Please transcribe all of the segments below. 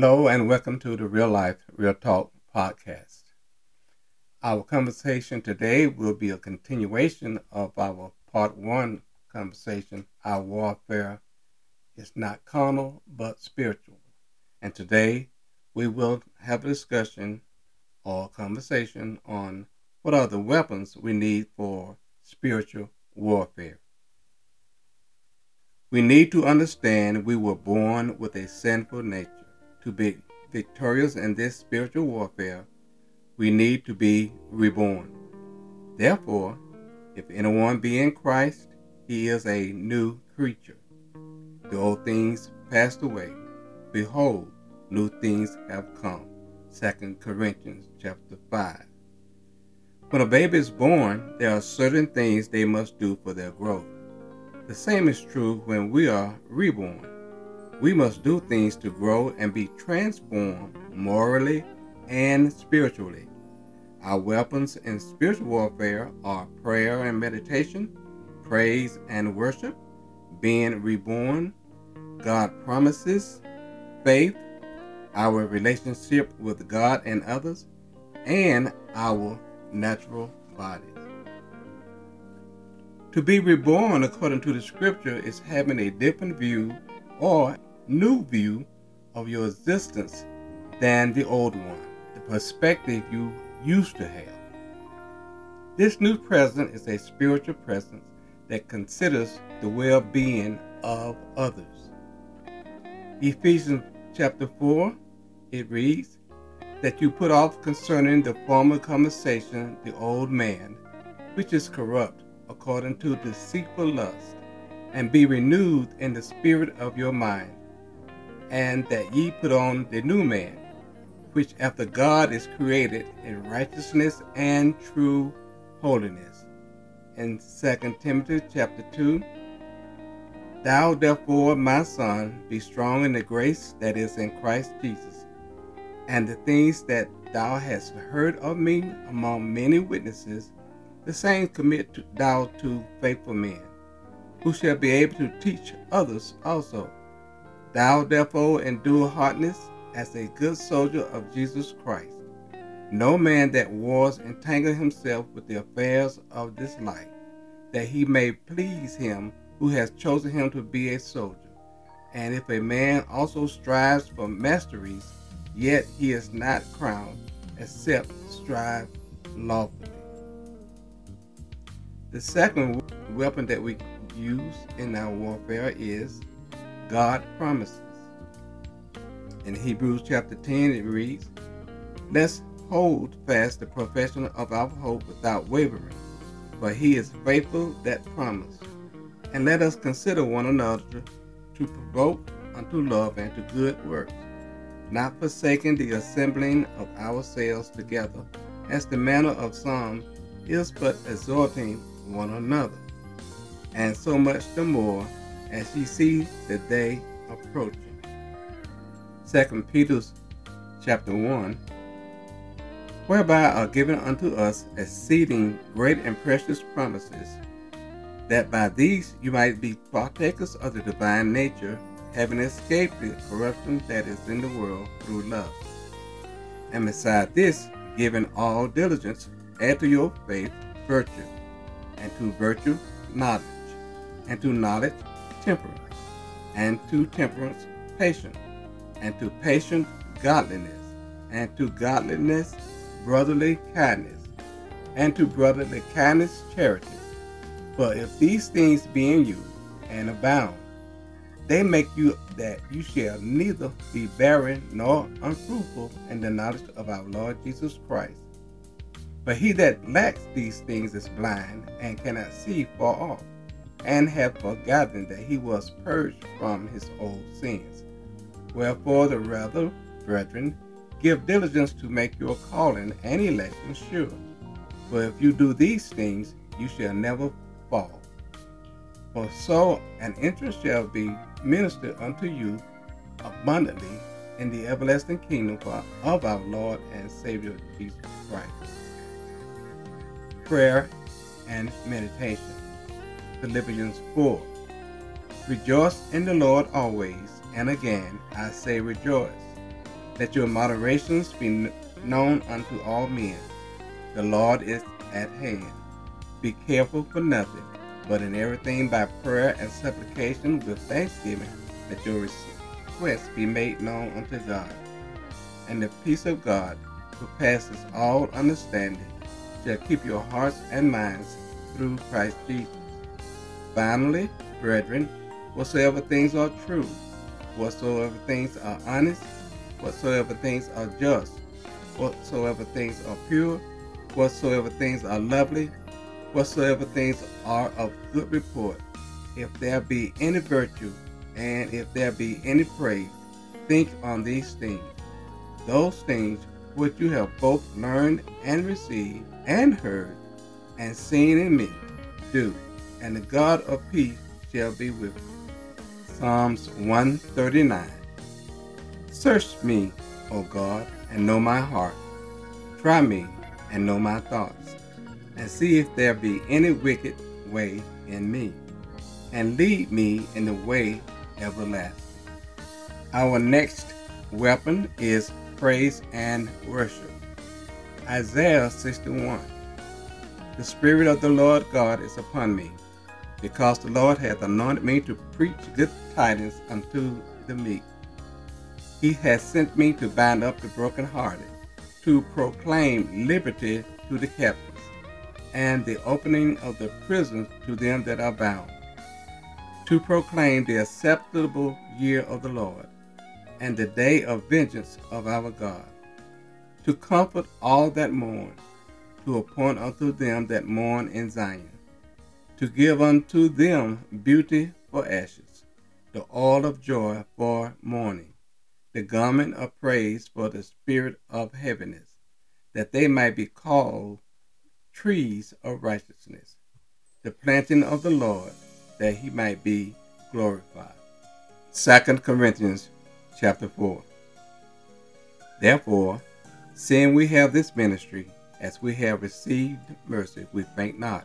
Hello and welcome to the Real Life, Real Talk podcast. Our conversation today will be a continuation of our part one conversation. Our warfare is not carnal but spiritual. And today we will have a discussion or conversation on what are the weapons we need for spiritual warfare. We need to understand we were born with a sinful nature to be victorious in this spiritual warfare, we need to be reborn. Therefore, if anyone be in Christ, he is a new creature. The old things passed away. Behold, new things have come. 2 Corinthians chapter 5. When a baby is born, there are certain things they must do for their growth. The same is true when we are reborn. We must do things to grow and be transformed morally and spiritually. Our weapons in spiritual warfare are prayer and meditation, praise and worship, being reborn, God promises, faith, our relationship with God and others, and our natural bodies. To be reborn according to the scripture is having a different view or new view of your existence than the old one, the perspective you used to have. This new presence is a spiritual presence that considers the well being of others. Ephesians chapter 4, it reads, That you put off concerning the former conversation the old man, which is corrupt according to deceitful lust, and be renewed in the spirit of your mind and that ye put on the new man, which after God is created in righteousness and true holiness. In 2 Timothy chapter 2, Thou therefore, my son, be strong in the grace that is in Christ Jesus, and the things that thou hast heard of me among many witnesses, the same commit thou to faithful men, who shall be able to teach others also. Thou therefore endure hardness as a good soldier of Jesus Christ. No man that wars entangle himself with the affairs of this life, that he may please him who has chosen him to be a soldier. And if a man also strives for masteries, yet he is not crowned, except strive lawfully. The second weapon that we use in our warfare is God promises. In Hebrews chapter 10, it reads, Let's hold fast the profession of our hope without wavering, for he is faithful that promised. And let us consider one another to provoke unto love and to good works, not forsaking the assembling of ourselves together, as the manner of some is but exhorting one another, and so much the more as ye see the day approaching. Second Peter chapter 1 Whereby are given unto us exceeding great and precious promises, that by these you might be partakers of the divine nature, having escaped the corruption that is in the world through love. And beside this, giving all diligence, add to your faith virtue, and to virtue knowledge, and to knowledge temperance, and to temperance patience, and to patience godliness, and to godliness brotherly kindness, and to brotherly kindness charity. For if these things be in you and abound, they make you that you shall neither be barren nor unfruitful in the knowledge of our Lord Jesus Christ. But he that lacks these things is blind and cannot see far off and have forgotten that he was purged from his old sins. Wherefore, the rather, brethren, give diligence to make your calling and election sure. For if you do these things, you shall never fall. For so an interest shall be ministered unto you abundantly in the everlasting kingdom of our Lord and Savior Jesus Christ. Prayer and meditation. Philippians 4. Rejoice in the Lord always, and again I say rejoice. Let your moderations be known unto all men. The Lord is at hand. Be careful for nothing, but in everything by prayer and supplication with thanksgiving, let your requests be made known unto God. And the peace of God, who passes all understanding, shall keep your hearts and minds through Christ Jesus. Finally, brethren, whatsoever things are true, whatsoever things are honest, whatsoever things are just, whatsoever things are pure, whatsoever things are lovely, whatsoever things are of good report, if there be any virtue, and if there be any praise, think on these things. Those things which you have both learned and received and heard and seen in me, do, and the God of peace shall be with you. Psalms 139. Search me, O God, and know my heart. Try me and know my thoughts, and see if there be any wicked way in me, and lead me in the way everlasting. Our next weapon is praise and worship. Isaiah 61. The Spirit of the Lord God is upon me, because the Lord hath anointed me to preach good tidings unto the meek. He hath sent me to bind up the brokenhearted, to proclaim liberty to the captives, and the opening of the prisons to them that are bound, to proclaim the acceptable year of the Lord, and the day of vengeance of our God, to comfort all that mourn, to appoint unto them that mourn in Zion, to give unto them beauty for ashes, the oil of joy for mourning, the garment of praise for the spirit of heaviness, that they might be called trees of righteousness, the planting of the Lord, that he might be glorified. 2 Corinthians chapter 4. Therefore, seeing we have this ministry, as we have received mercy, we faint not,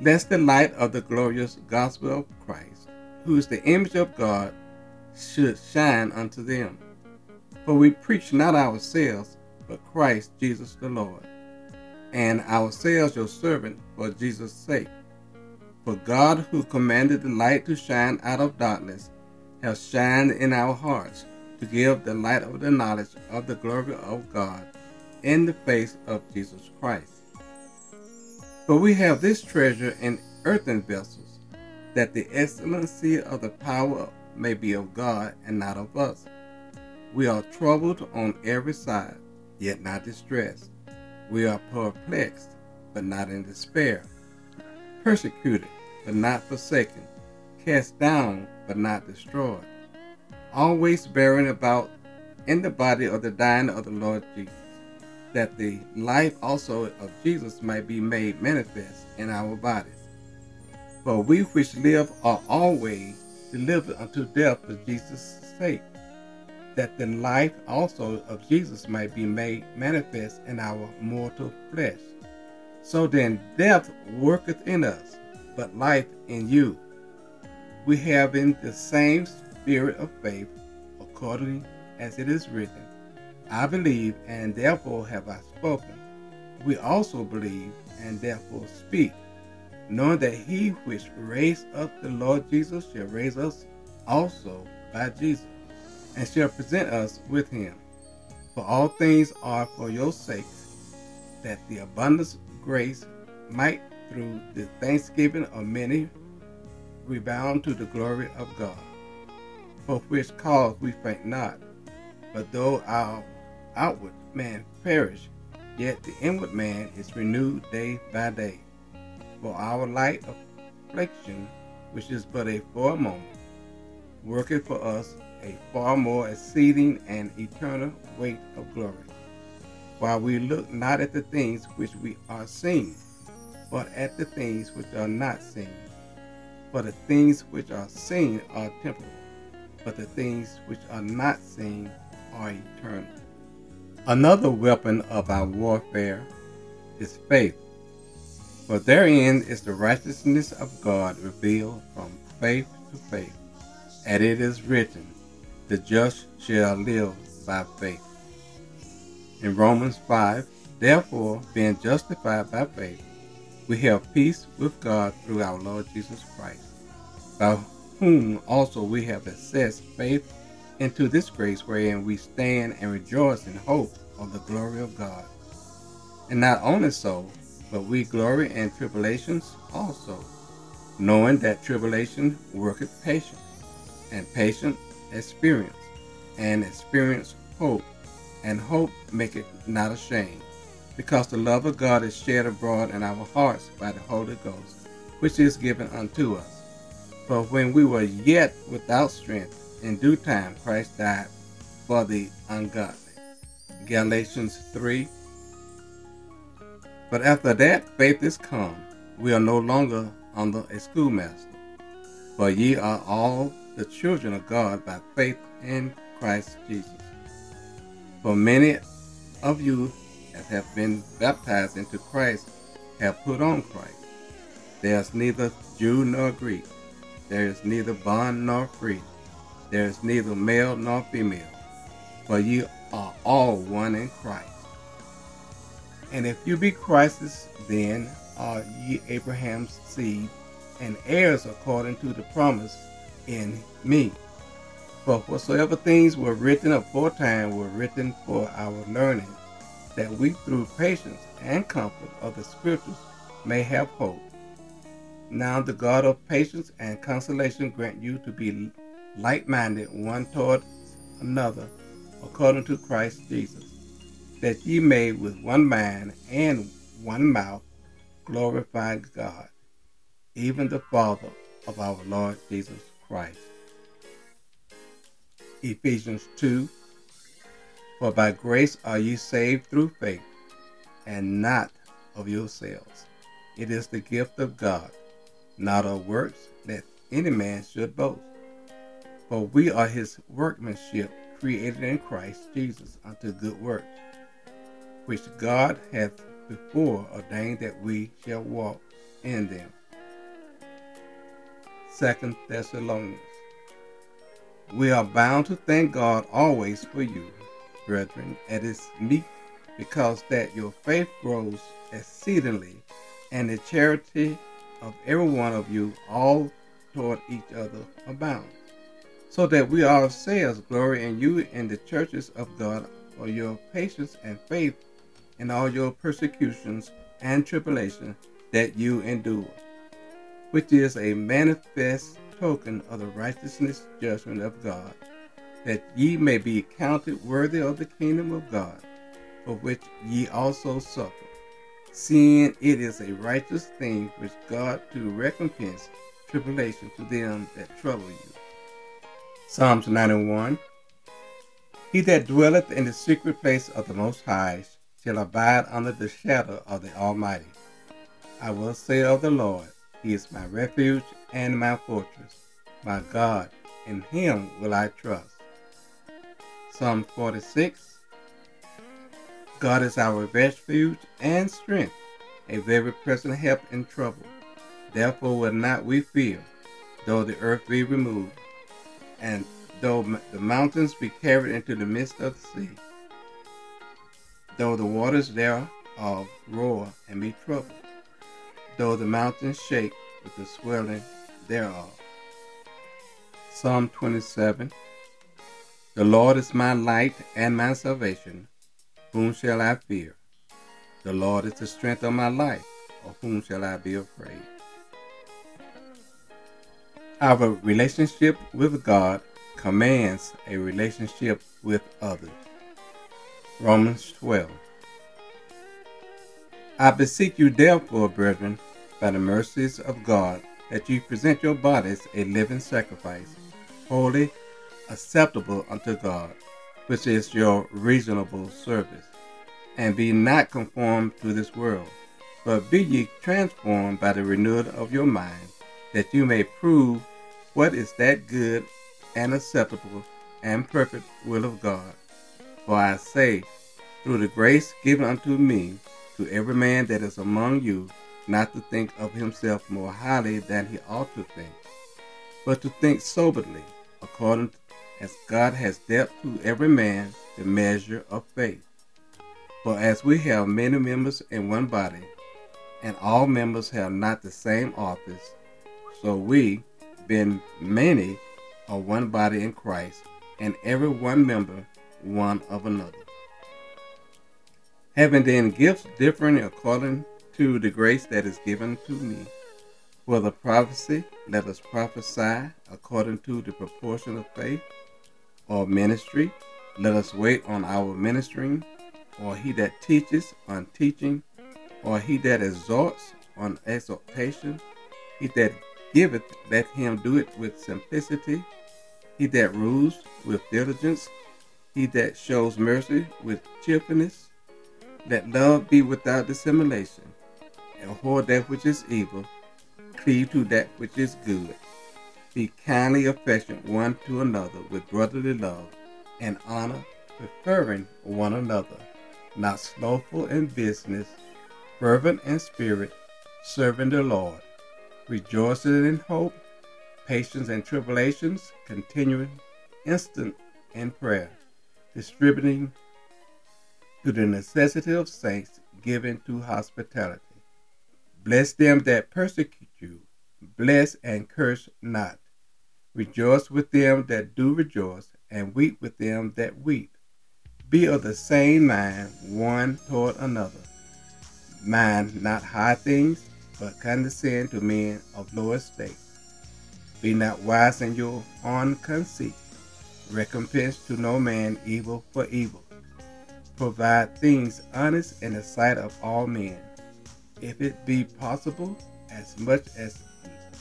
lest the light of the glorious gospel of Christ, who is the image of God, should shine unto them. For we preach not ourselves, but Christ Jesus the Lord, and ourselves your servant for Jesus' sake. For God, who commanded the light to shine out of darkness, has shined in our hearts to give the light of the knowledge of the glory of God in the face of Jesus Christ. But we have this treasure in earthen vessels, that the excellency of the power may be of God and not of us. We are troubled on every side, yet not distressed. We are perplexed, but not in despair. Persecuted, but not forsaken. Cast down, but not destroyed. Always bearing about in the body of the dying of the Lord Jesus, that the life also of Jesus might be made manifest in our bodies. For we which live are always delivered unto death for Jesus' sake, that the life also of Jesus might be made manifest in our mortal flesh. So then death worketh in us, but life in you. We have in the same spirit of faith, according as it is written, I believe, and therefore have I spoken. We also believe, and therefore speak, knowing that he which raised up the Lord Jesus shall raise us also by Jesus, and shall present us with him. For all things are for your sakes, that the abundance grace might through the thanksgiving of many rebound to the glory of God. For which cause we faint not, but though our outward man perish, yet the inward man is renewed day by day. For our light affliction, which is but a for a moment, worketh for us a far more exceeding and eternal weight of glory. while we look not at the things which we are seeing, but at the things which are not seen. For the things which are seen are temporal, but the things which are not seen are eternal. Another weapon of our warfare is faith. For therein is the righteousness of God revealed from faith to faith. And it is written, The just shall live by faith. In Romans 5, therefore, being justified by faith, we have peace with God through our Lord Jesus Christ, by whom also we have accessed faith into this grace wherein we stand and rejoice in hope of the glory of God. And not only so, but we glory in tribulations also, knowing that tribulation worketh patience, and patience experience, and experience hope, and hope maketh not ashamed, because the love of God is shed abroad in our hearts by the Holy Ghost, which is given unto us. For when we were yet without strength, in due time Christ died for the ungodly. Galatians 3 but after that faith is come, we are no longer under a schoolmaster. For ye are all the children of God by faith in Christ Jesus. For many of you that have been baptized into Christ have put on Christ. There is neither Jew nor Greek. There is neither bond nor free. There is neither male nor female. For ye are all one in Christ. And if you be Christ's, then are ye Abraham's seed, and heirs according to the promise in me. For whatsoever things were written aforetime were written for our learning, that we through patience and comfort of the Scriptures may have hope. Now the God of patience and consolation grant you to be like-minded one toward another, according to Christ Jesus that ye may with one mind and one mouth glorify God, even the Father of our Lord Jesus Christ. Ephesians 2 For by grace are ye saved through faith, and not of yourselves. It is the gift of God, not of works, that any man should boast. For we are his workmanship, created in Christ Jesus unto good works which God hath before ordained that we shall walk in them. Second Thessalonians. We are bound to thank God always for you, brethren, at his meet, because that your faith grows exceedingly, and the charity of every one of you all toward each other abounds, so that we ourselves glory in you in the churches of God for your patience and faith in all your persecutions and tribulation that you endure, which is a manifest token of the righteousness judgment of God, that ye may be counted worthy of the kingdom of God, for which ye also suffer, seeing it is a righteous thing which God to recompense tribulation to them that trouble you. Psalms 91 He that dwelleth in the secret place of the Most High shall abide under the shadow of the Almighty. I will say of the Lord, He is my refuge and my fortress, my God, in Him will I trust. Psalm 46 God is our refuge and strength, a very present help in trouble. Therefore will not we fear, though the earth be removed, and though the mountains be carried into the midst of the sea though the waters thereof roar and be troubled, though the mountains shake with the swelling thereof. Psalm 27 The Lord is my light and my salvation. Whom shall I fear? The Lord is the strength of my life. Of whom shall I be afraid? Our relationship with God commands a relationship with others. Romans 12. I beseech you, therefore, brethren, by the mercies of God, that ye present your bodies a living sacrifice, holy, acceptable unto God, which is your reasonable service. and be not conformed to this world, but be ye transformed by the renewing of your mind, that you may prove what is that good and acceptable and perfect will of God. For I say, through the grace given unto me, to every man that is among you, not to think of himself more highly than he ought to think, but to think soberly, according as God has dealt to every man the measure of faith. For as we have many members in one body, and all members have not the same office, so we, being many, are one body in Christ, and every one member one of another. Having then gifts differing according to the grace that is given to me. For the prophecy, let us prophesy according to the proportion of faith, or ministry, let us wait on our ministering, or he that teaches on teaching, or he that exhorts on exhortation, he that giveth, let him do it with simplicity, he that rules with diligence, he that shows mercy with cheerfulness. Let love be without dissimulation. Abhor that which is evil, cleave to that which is good. Be kindly affectionate one to another with brotherly love and honor, preferring one another, not slothful in business, fervent in spirit, serving the Lord, rejoicing in hope, patience in tribulations, continuing instant in prayer, distributing to the necessity of saints, giving to hospitality. Bless them that persecute you, bless and curse not. Rejoice with them that do rejoice, and weep with them that weep. Be of the same mind one toward another. Mind not high things, but condescend to men of low estate. Be not wise in your own conceit. Recompense to no man evil for evil. Provide things honest in the sight of all men. If it be possible, as much as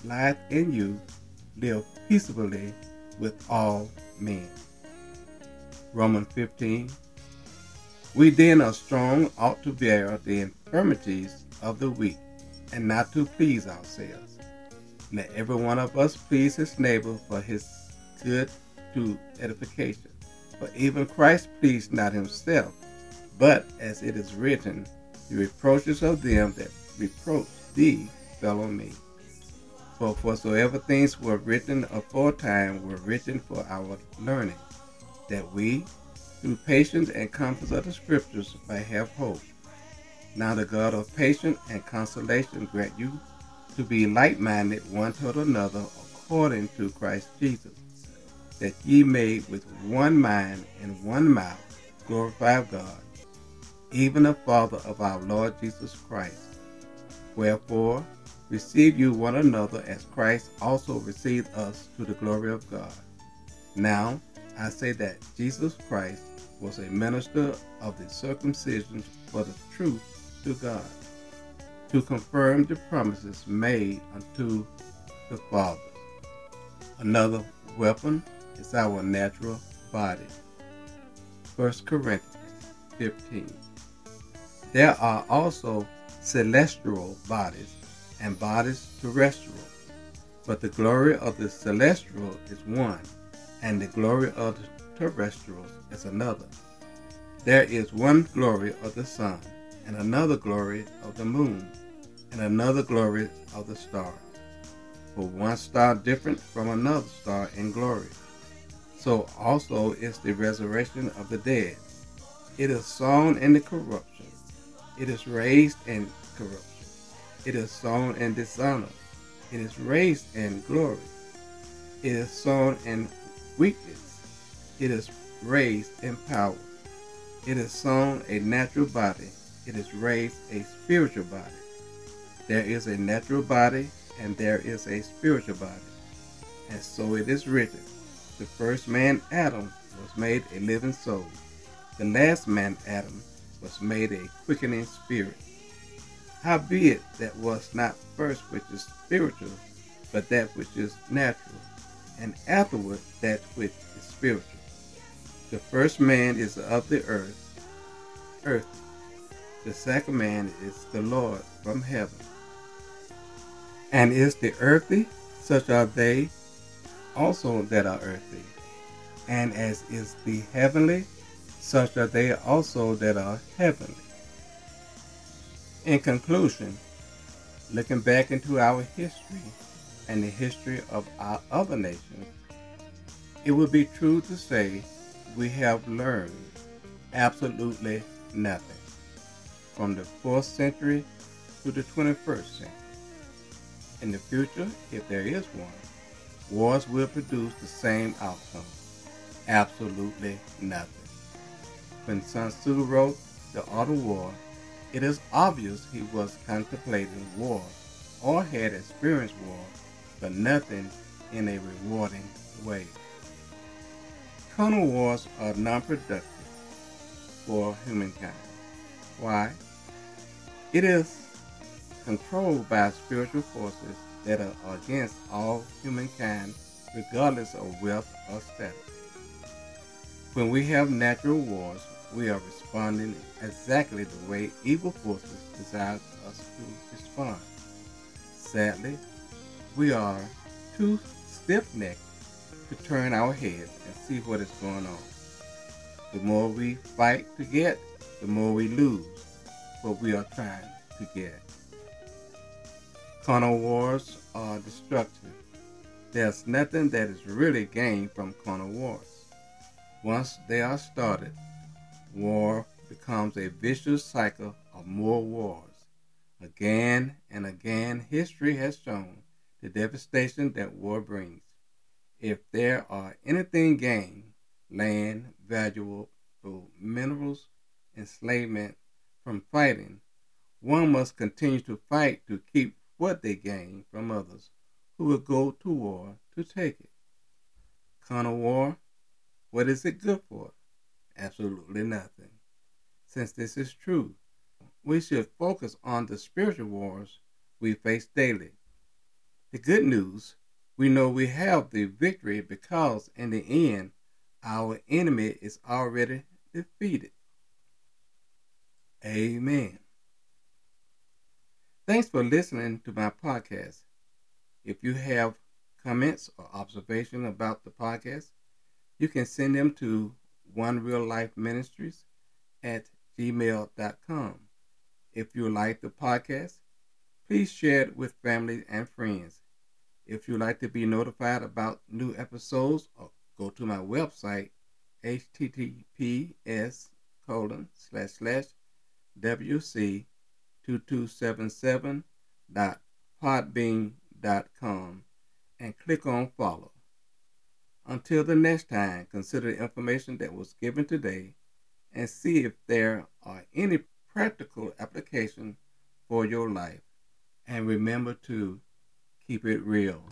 lieth in you, live peaceably with all men. Romans 15. We then are strong, ought to bear the infirmities of the weak, and not to please ourselves. Let every one of us please his neighbor for his good to edification. For even Christ pleased not himself, but as it is written, the reproaches of them that reproach thee fell on me. For whatsoever things were written aforetime were written for our learning, that we, through patience and comfort of the Scriptures, may have hope. Now the God of patience and consolation grant you to be like-minded one toward another according to Christ Jesus, that ye may with one mind and one mouth glorify God, even the Father of our Lord Jesus Christ. Wherefore, receive you one another as Christ also received us to the glory of God. Now, I say that Jesus Christ was a minister of the circumcision for the truth to God, to confirm the promises made unto the fathers. Another weapon is our natural body. 1 Corinthians 15. There are also celestial bodies and bodies terrestrial, but the glory of the celestial is one and the glory of the terrestrials is another. There is one glory of the sun, and another glory of the moon, and another glory of the stars. For one star different from another star in glory. So also is the resurrection of the dead. It is sown in the corruption, it is raised in corruption. It is sown in dishonor, it is raised in glory. It is sown in weakness, it is raised in power. It is sown a natural body, it is raised a spiritual body. There is a natural body and there is a spiritual body. And so it is written the first man, Adam, was made a living soul. The last man, Adam, was made a quickening spirit. Howbeit, that was not first which is spiritual, but that which is natural, and afterward that which is spiritual. The first man is of the earth, earth, The second man is the Lord from heaven. And is the earthly, such are they also that are earthly. And as is the heavenly, such are they also that are heavenly. In conclusion, looking back into our history and the history of our other nations, it would be true to say we have learned absolutely nothing from the 4th century to the 21st century. In the future, if there is one, wars will produce the same outcome absolutely nothing. When Sun Tzu wrote The Art of War, it is obvious he was contemplating war or had experienced war, but nothing in a rewarding way. Carnal wars are non-productive for humankind. Why? It is controlled by spiritual forces that are against all humankind, regardless of wealth or status. When we have natural wars, we are responding exactly the way evil forces desire us to respond. Sadly, we are too stiff-necked to turn our heads and see what is going on. The more we fight to get, the more we lose what we are trying to get. Carnal wars are destructive. There's nothing that is really gained from carnal wars. Once they are started, war becomes a vicious cycle of more wars. Again and again, history has shown the devastation that war brings. If there are anything gained, land, valuable minerals, enslavement from fighting, one must continue to fight to keep what they gain from others who will go to war to take it. Carnal war, what is it good for? Absolutely nothing. Since this is true, we should focus on the spiritual wars we face daily. The good news, we know we have the victory because in the end, our enemy is already defeated. Amen. Thanks for listening to my podcast. If you have comments or observation about the podcast, you can send them to One Real Life Ministries at gmail.com. If you like the podcast, please share it with family and friends. If you'd like to be notified about new episodes, uh, go to my website, https colon slash slash wc 2277.podbean.com and click on follow. Until the next time, consider the information that was given today and see if there are any practical applications for your life. And remember to keep it real.